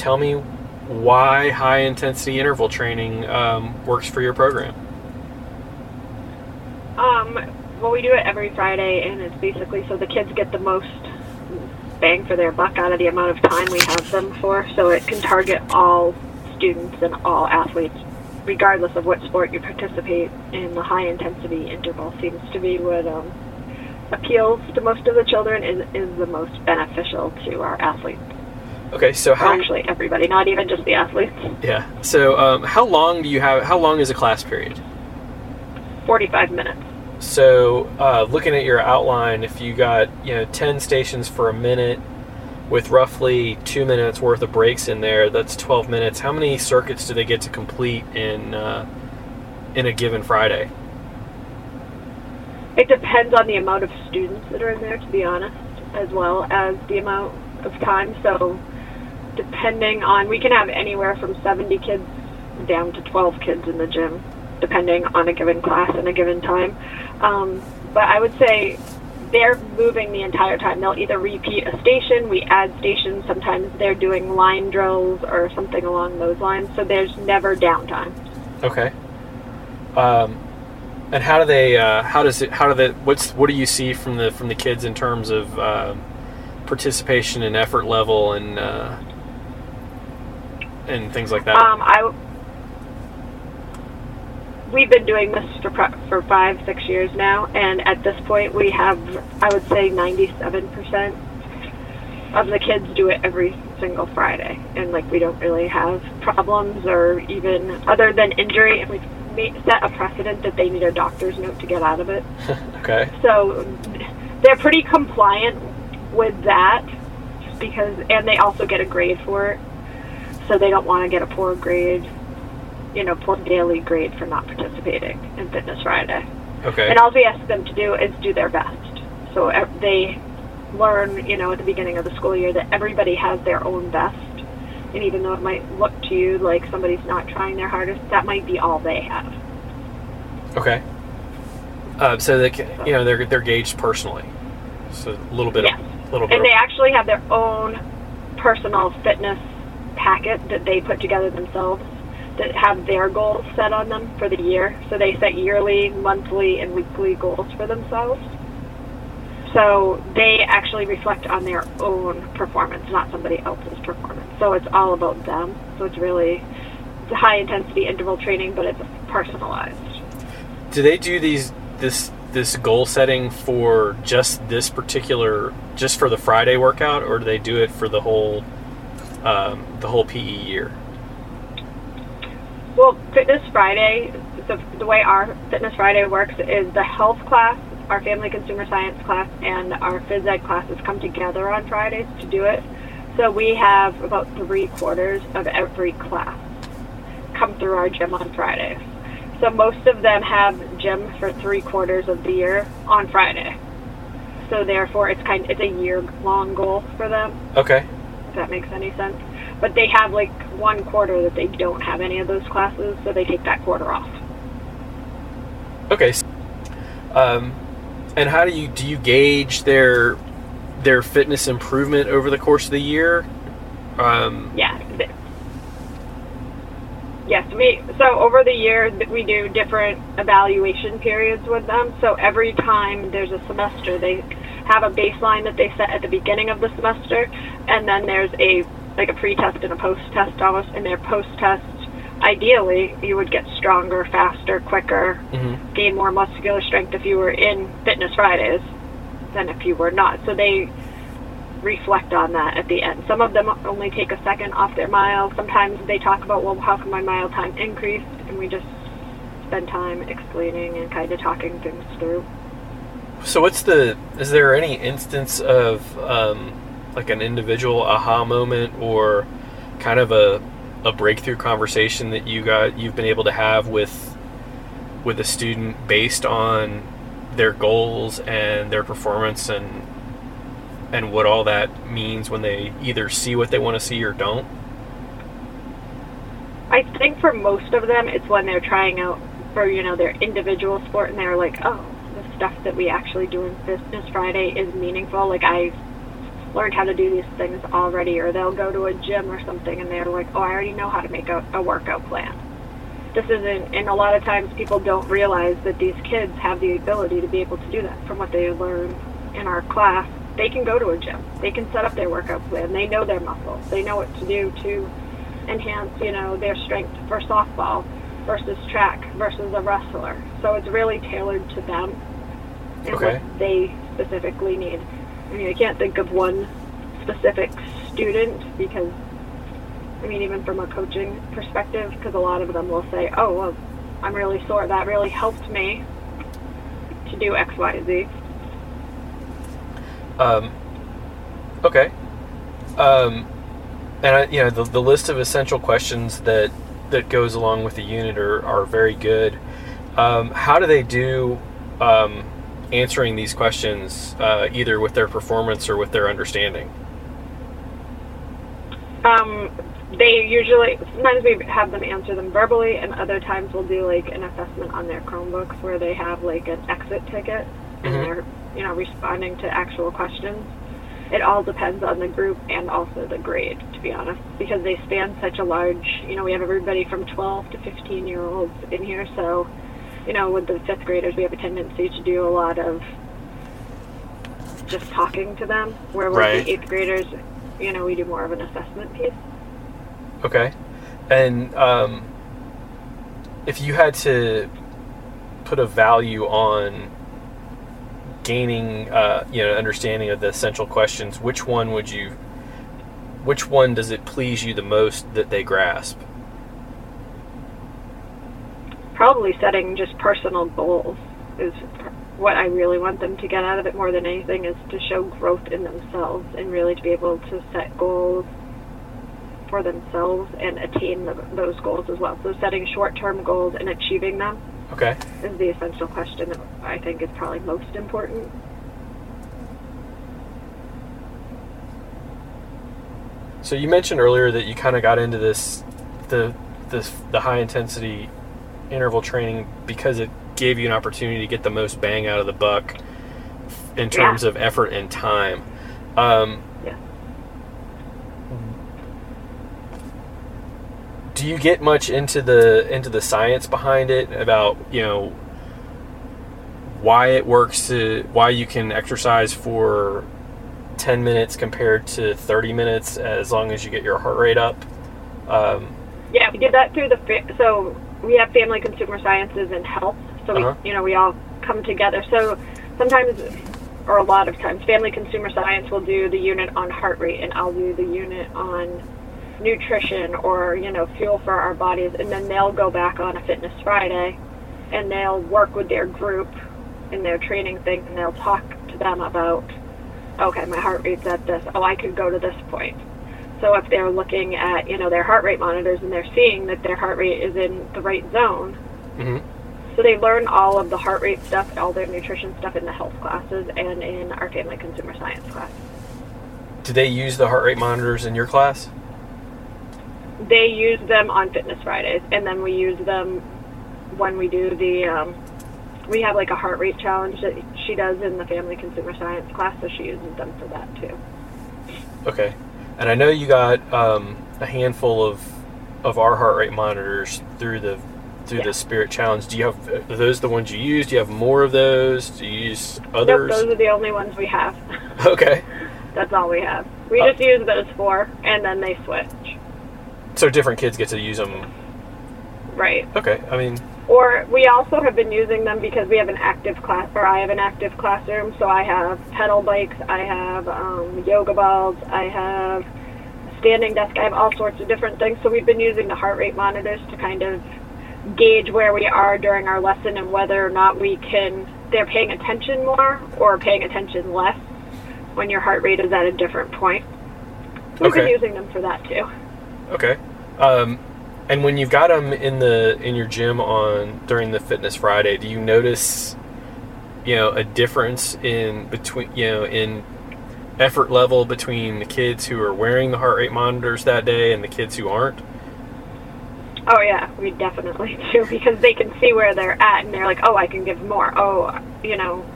tell me why high intensity interval training um, works for your program. Um, well, we do it every Friday, and it's basically so the kids get the most bang for their buck out of the amount of time we have them for. So it can target all students and all athletes, regardless of what sport you participate in. The high intensity interval seems to be what um, appeals to most of the children is, is the most beneficial to our athletes. Okay, so how actually everybody, not even just the athletes. Yeah. So um, how long do you have? How long is a class period? Forty-five minutes. So uh, looking at your outline, if you got you know ten stations for a minute, with roughly two minutes worth of breaks in there, that's twelve minutes. How many circuits do they get to complete in uh, in a given Friday? It depends on the amount of students that are in there, to be honest, as well as the amount of time. So depending on, we can have anywhere from 70 kids down to 12 kids in the gym, depending on a given class and a given time. Um, but I would say they're moving the entire time. They'll either repeat a station, we add stations, sometimes they're doing line drills or something along those lines. So there's never downtime. Okay. Um, and how do they? Uh, how does it? How do they? What's what do you see from the from the kids in terms of uh, participation and effort level and uh, and things like that? Um, I we've been doing this for for five six years now, and at this point we have I would say ninety seven percent of the kids do it every single Friday, and like we don't really have problems or even other than injury, and we've made, set a precedent that they need a doctor's note to get out of it. okay. So they're pretty compliant with that, because, and they also get a grade for it so they don't want to get a poor grade, you know, poor daily grade for not participating in Fitness Friday. Okay. And all we ask them to do is do their best. So they learn, you know, at the beginning of the school year that everybody has their own best. And even though it might look to you like somebody's not trying their hardest, that might be all they have. Okay. Uh, so they, can, you know, they're they're gauged personally. So a little bit, yes. a little bit. And they actually have their own personal fitness packet that they put together themselves that have their goals set on them for the year. So they set yearly, monthly, and weekly goals for themselves. So they actually reflect on their own performance, not somebody else's performance. So it's all about them. So it's really it's high intensity interval training, but it's personalized. Do they do these this this goal setting for just this particular just for the Friday workout, or do they do it for the whole um, the whole PE year? Well, Fitness Friday, the, the way our Fitness Friday works is the health class, our family consumer science class, and our phys ed classes come together on Fridays to do it. So we have about three quarters of every class come through our gym on Fridays. So most of them have gym for three quarters of the year on Friday. So therefore, it's kind of, it's a year long goal for them. Okay. If that makes any sense. But they have like one quarter that they don't have any of those classes, so they take that quarter off. Okay. Um, and how do you do you gauge their their fitness improvement over the course of the year? Um, yeah. Yes, we so over the year we do different evaluation periods with them. So every time there's a semester, they have a baseline that they set at the beginning of the semester, and then there's a like a pre-test and a post-test almost. In their post-test, ideally, you would get stronger, faster, quicker, mm-hmm. gain more muscular strength if you were in Fitness Fridays than if you were not. So they reflect on that at the end. Some of them only take a second off their mile. Sometimes they talk about, well, how can my mile time increase? And we just spend time explaining and kind of talking things through. So, what's the? Is there any instance of um, like an individual aha moment or kind of a a breakthrough conversation that you got you've been able to have with with a student based on their goals and their performance and and what all that means when they either see what they want to see or don't? I think for most of them, it's when they're trying out for you know their individual sport and they're like, oh, the stuff that we actually do in Fitness Friday is meaningful. Like I learned how to do these things already, or they'll go to a gym or something and they're like, oh, I already know how to make a, a workout plan. This isn't, and a lot of times people don't realize that these kids have the ability to be able to do that from what they learn in our class. They can go to a gym. They can set up their workout plan. They know their muscles. They know what to do to enhance, you know, their strength for softball versus track versus a wrestler. So it's really tailored to them and Okay. what they specifically need. I mean, I can't think of one specific student because, I mean, even from a coaching perspective, because a lot of them will say, oh, well, I'm really sore. That really helped me to do X, Y, Z. Um, okay. Um, and I, you know the, the list of essential questions that that goes along with the unit are, are very good. Um, how do they do um, answering these questions, uh, either with their performance or with their understanding? Um, they usually, sometimes we have them answer them verbally, and other times we'll do like an assessment on their Chromebooks where they have like an exit ticket and Mhm. they're, you know, responding to actual questions. It all depends on the group and also the grade, to be honest, because they span such a large, you know, we have everybody from 12 to 15 year olds in here, so, you know, with the fifth graders, we have a tendency to do a lot of just talking to them, where with Right. the eighth graders, you know, we do more of an assessment piece. Okay. And um, if you had to put a value on gaining, uh, you know, understanding of the essential questions, which one would you? Which one does it please you the most that they grasp? Probably setting just personal goals is what I really want them to get out of it more than anything is to show growth in themselves and really to be able to set goals for themselves and attain the, those goals as well. So setting short-term goals and achieving them Okay. is the essential question that I think is probably most important. So you mentioned earlier that you kind of got into this, the this the high intensity interval training because it gave you an opportunity to get the most bang out of the buck in terms of effort and time. Um, Yeah. do you get much into the into the science behind it about you know why it works to why you can exercise for 10 minutes compared to 30 minutes as long as you get your heart rate up um, Yeah, we did that through the so we have family consumer sciences and health. So we, Uh-huh. you know, we all come together. So sometimes, or a lot of times, family consumer science will do the unit on heart rate, and I'll do the unit on nutrition or you know fuel for our bodies, and then they'll go back on a Fitness Friday, and they'll work with their group in their training thing, and they'll talk to them about, okay, my heart rate's at this. Oh, I could go to this point. So if they're looking at, you know, their heart rate monitors and they're seeing that their heart rate is in the right zone, mhm. so they learn all of the heart rate stuff, all their nutrition stuff in the health classes and in our family consumer science class. do they use the heart rate monitors in your class They use them on Fitness Fridays, and then we use them when we do the. Um, we have like a heart rate challenge that she does in the family consumer science class, so she uses them for that too. okay and i know you got um, a handful of of our heart rate monitors through the through Yeah. the spirit challenge do you have are those the ones you use do you have more of those do you use others? Nope, those are the only ones we have. okay That's all we have. We Uh, just use those four, and then they switch. so different kids get to use them Right. okay i mean Or we also have been using them because we have an active class, or I have an active classroom. So I have pedal bikes, I have um, yoga balls, I have standing desk, I have all sorts of different things. So we've been using the heart rate monitors to kind of gauge where we are during our lesson and whether or not we can. They're paying attention more or paying attention less when your heart rate is at a different point. We've been using them for that too. Okay. Um, and when you've got them in the in your gym on during the Fitness Friday, do you notice, you know, a difference in between you know in effort level between the kids who are wearing the heart rate monitors that day and the kids who aren't? Oh yeah, we definitely do because they can see where they're at and they're like, oh, I can give more. Oh, you know,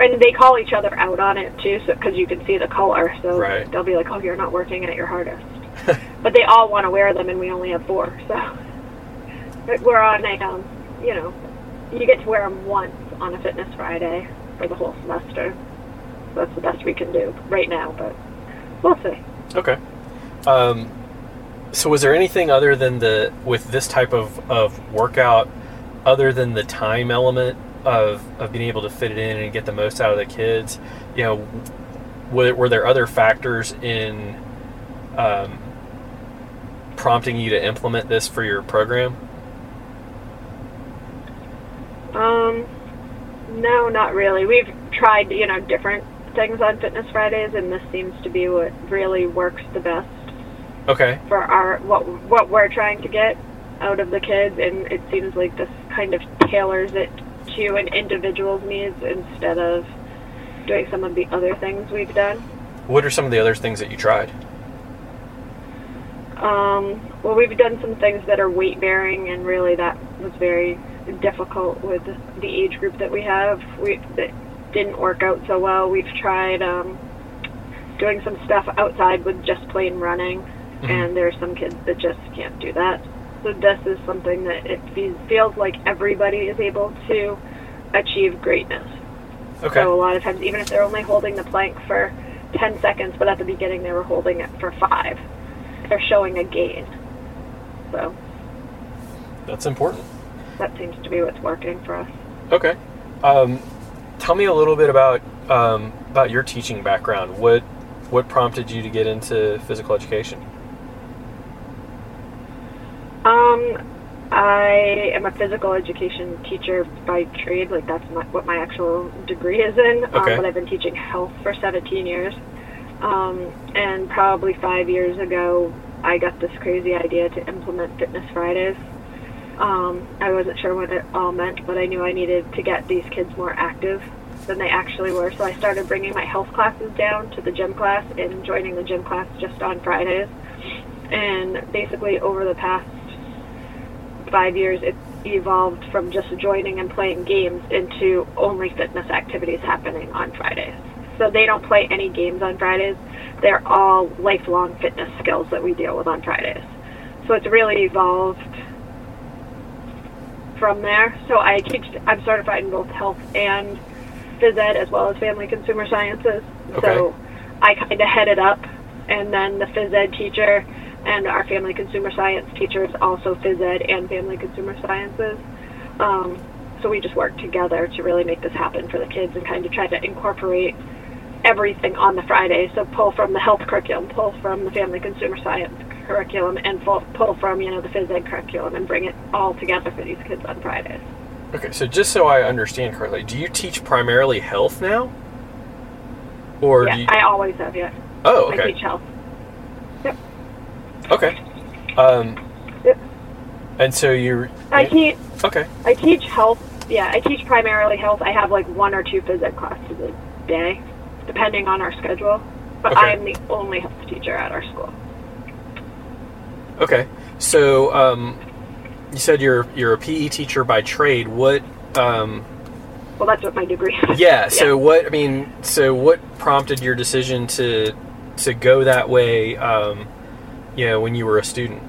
and they call each other out on it too, so because you can see the color. So Right. they'll be like, "Oh, you're not working at your hardest," but they all want to wear them, and we only have four. So we're on a, um, you know, you get to wear them once on a Fitness Friday for the whole semester. So that's the best we can do right now, but we'll see. Okay. Um, so was there anything other than the with this type of, of workout, other than the time element of, of being able to fit it in and get the most out of the kids? You know, were, were there other factors in um, prompting you to implement this for your program? Um, no, not really. We've tried, you know, different things on Fitness Fridays, and this seems to be what really works the best Okay. for our what what we're trying to get out of the kids, and it seems like this kind of tailors it to an individual's needs instead of doing some of the other things we've done. What are some of the other things that you tried? Um, well, we've done some things that are weight bearing, and really that was very difficult with the age group that we have. We that didn't work out so well. We've tried um, doing some stuff outside with just plain running, Mhm. and there are some kids that just can't do that. So this is something that it feels like everybody is able to achieve greatness. Okay. So a lot of times, even if they're only holding the plank for 10 seconds, but at the beginning they were holding it for five, they're showing a gain. So That's important. that seems to be what's working for us. Okay. Um, tell me a little bit about um, about your teaching background. What what prompted you to get into physical education? Um, I am a physical education teacher by trade. Like that's my, what my actual degree is in. Okay. Um, but I've been teaching health for 17 years. Um, and probably five years ago, I got this crazy idea to implement Fitness Fridays. Um, I wasn't sure what it all meant, but I knew I needed to get these kids more active than they actually were. So I started bringing my health classes down to the gym class and joining the gym class just on Fridays. And basically, over the past five years, it evolved from just joining and playing games into only fitness activities happening on Fridays. So they don't play any games on Fridays. They're all lifelong fitness skills that we deal with on Fridays. So it's really evolved from there. So I teach, I'm certified in both health and phys ed as well as family consumer sciences. Okay. So I kind of head it up, and then the phys ed teacher and our family consumer science teacher is also phys ed and family consumer sciences. Um, so we just work together to really make this happen for the kids and kind of try to incorporate everything on the Friday. So pull from the health curriculum, pull from the family consumer science curriculum, and pull, pull from you know the phys ed curriculum and bring it all together for these kids on Fridays. Okay, so just so I understand correctly, do you teach primarily health now, or yeah, do you? I always have. Yeah, oh, okay. I teach health. Yep. okay. Um, Yep. and so you're I teach. okay. I teach health. Yeah, I teach primarily health. I have like one or two phys ed classes a day, depending on our schedule. But Okay. I am the only health teacher at our school. Okay, so um, you said you're you're a PE teacher by trade. What? Um, Well, that's what my degree is. yeah. So what? I mean, so what prompted your decision to to go that way? Um, you know, when you were a student.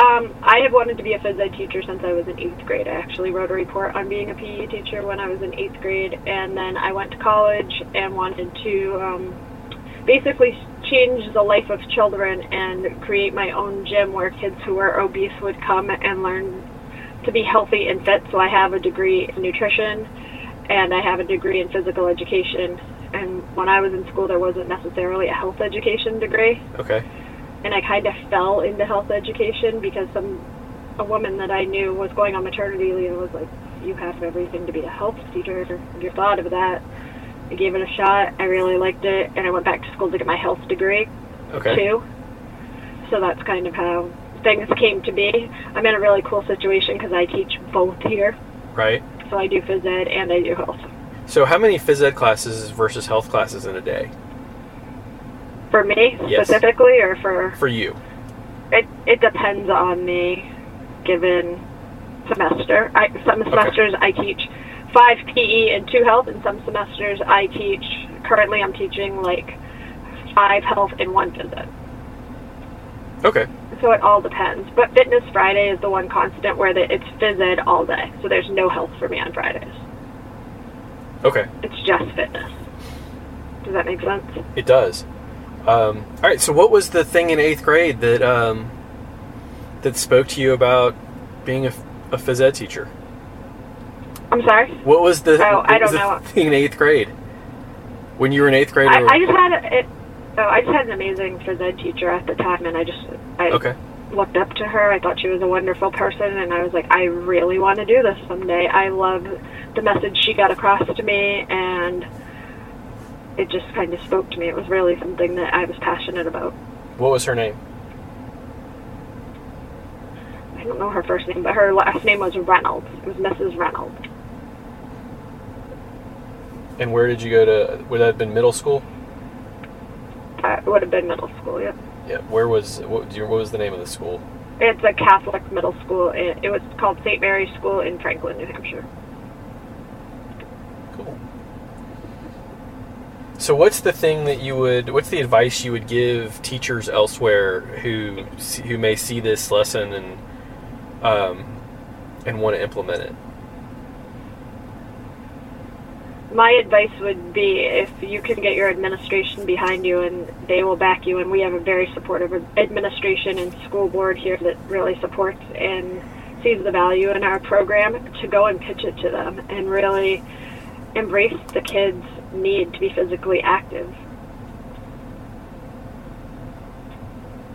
Um, I have wanted to be a phys ed teacher since I was in eighth grade. I actually wrote a report on being a PE teacher when I was in eighth grade, and then I went to college and wanted to um, basically change the life of children and create my own gym where kids who were obese would come and learn to be healthy and fit. So I have a degree in nutrition and I have a degree in physical education. And when I was in school, there wasn't necessarily a health education degree Okay. And I kind of fell into health education because some a woman that I knew was going on maternity leave and was like, "You have everything to be a health teacher." Have you thought of that? I gave it a shot. I really liked it, and I went back to school to get my health degree Okay. too. So that's kind of how things came to be. I'm in a really cool situation because I teach both here. Right. So I do phys ed and I do health. So how many phys ed classes versus health classes in a day For me Yes. specifically, or for for you? It it depends on the given semester. I, some semesters I teach five PE and two health. and some semesters, I teach. Currently, I'm teaching like five health and one phys ed. Okay. So it all depends. But Fitness Friday is the one constant where the, it's phys ed all day. So there's no health for me on Fridays. Okay. It's just fitness. Does that make sense? It does. Um, all right. So, what was the thing in eighth grade that um, that spoke to you about being a, a phys ed teacher? I'm sorry. What was the, Oh, I don't know. thing in eighth grade? When you were in eighth grade? I, or- I just had it. Oh, I just had an amazing phys ed teacher at the time, and I just I okay. looked up to her. I thought she was a wonderful person, and I was like, I really want to do this someday. I love the message she got across to me, and it just kind of spoke to me. It was really something that I was passionate about. What was her name? I don't know her first name, but her last name was Reynolds. It was Mrs. Reynolds. And where did you go to? Would that have been middle school? That would have been middle school, yeah. Yeah. Where was what? What was the name of the school? It's a Catholic middle school. It, it was called St. Mary's School in Franklin, New Hampshire. Cool. So, what's the thing that you would? What's the advice you would give teachers elsewhere who who may see this lesson and um, and want to implement it? My advice would be if you can get your administration behind you and they will back you, and we have a very supportive administration and school board here that really supports and sees the value in our program, to go and pitch it to them and really embrace the kids' need to be physically active.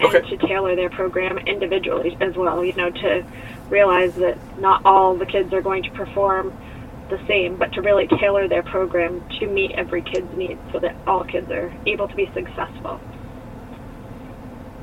And Okay. to tailor their program individually as well, you know, to realize that not all the kids are going to perform the same, but to really tailor their program to meet every kid's needs so that all kids are able to be successful.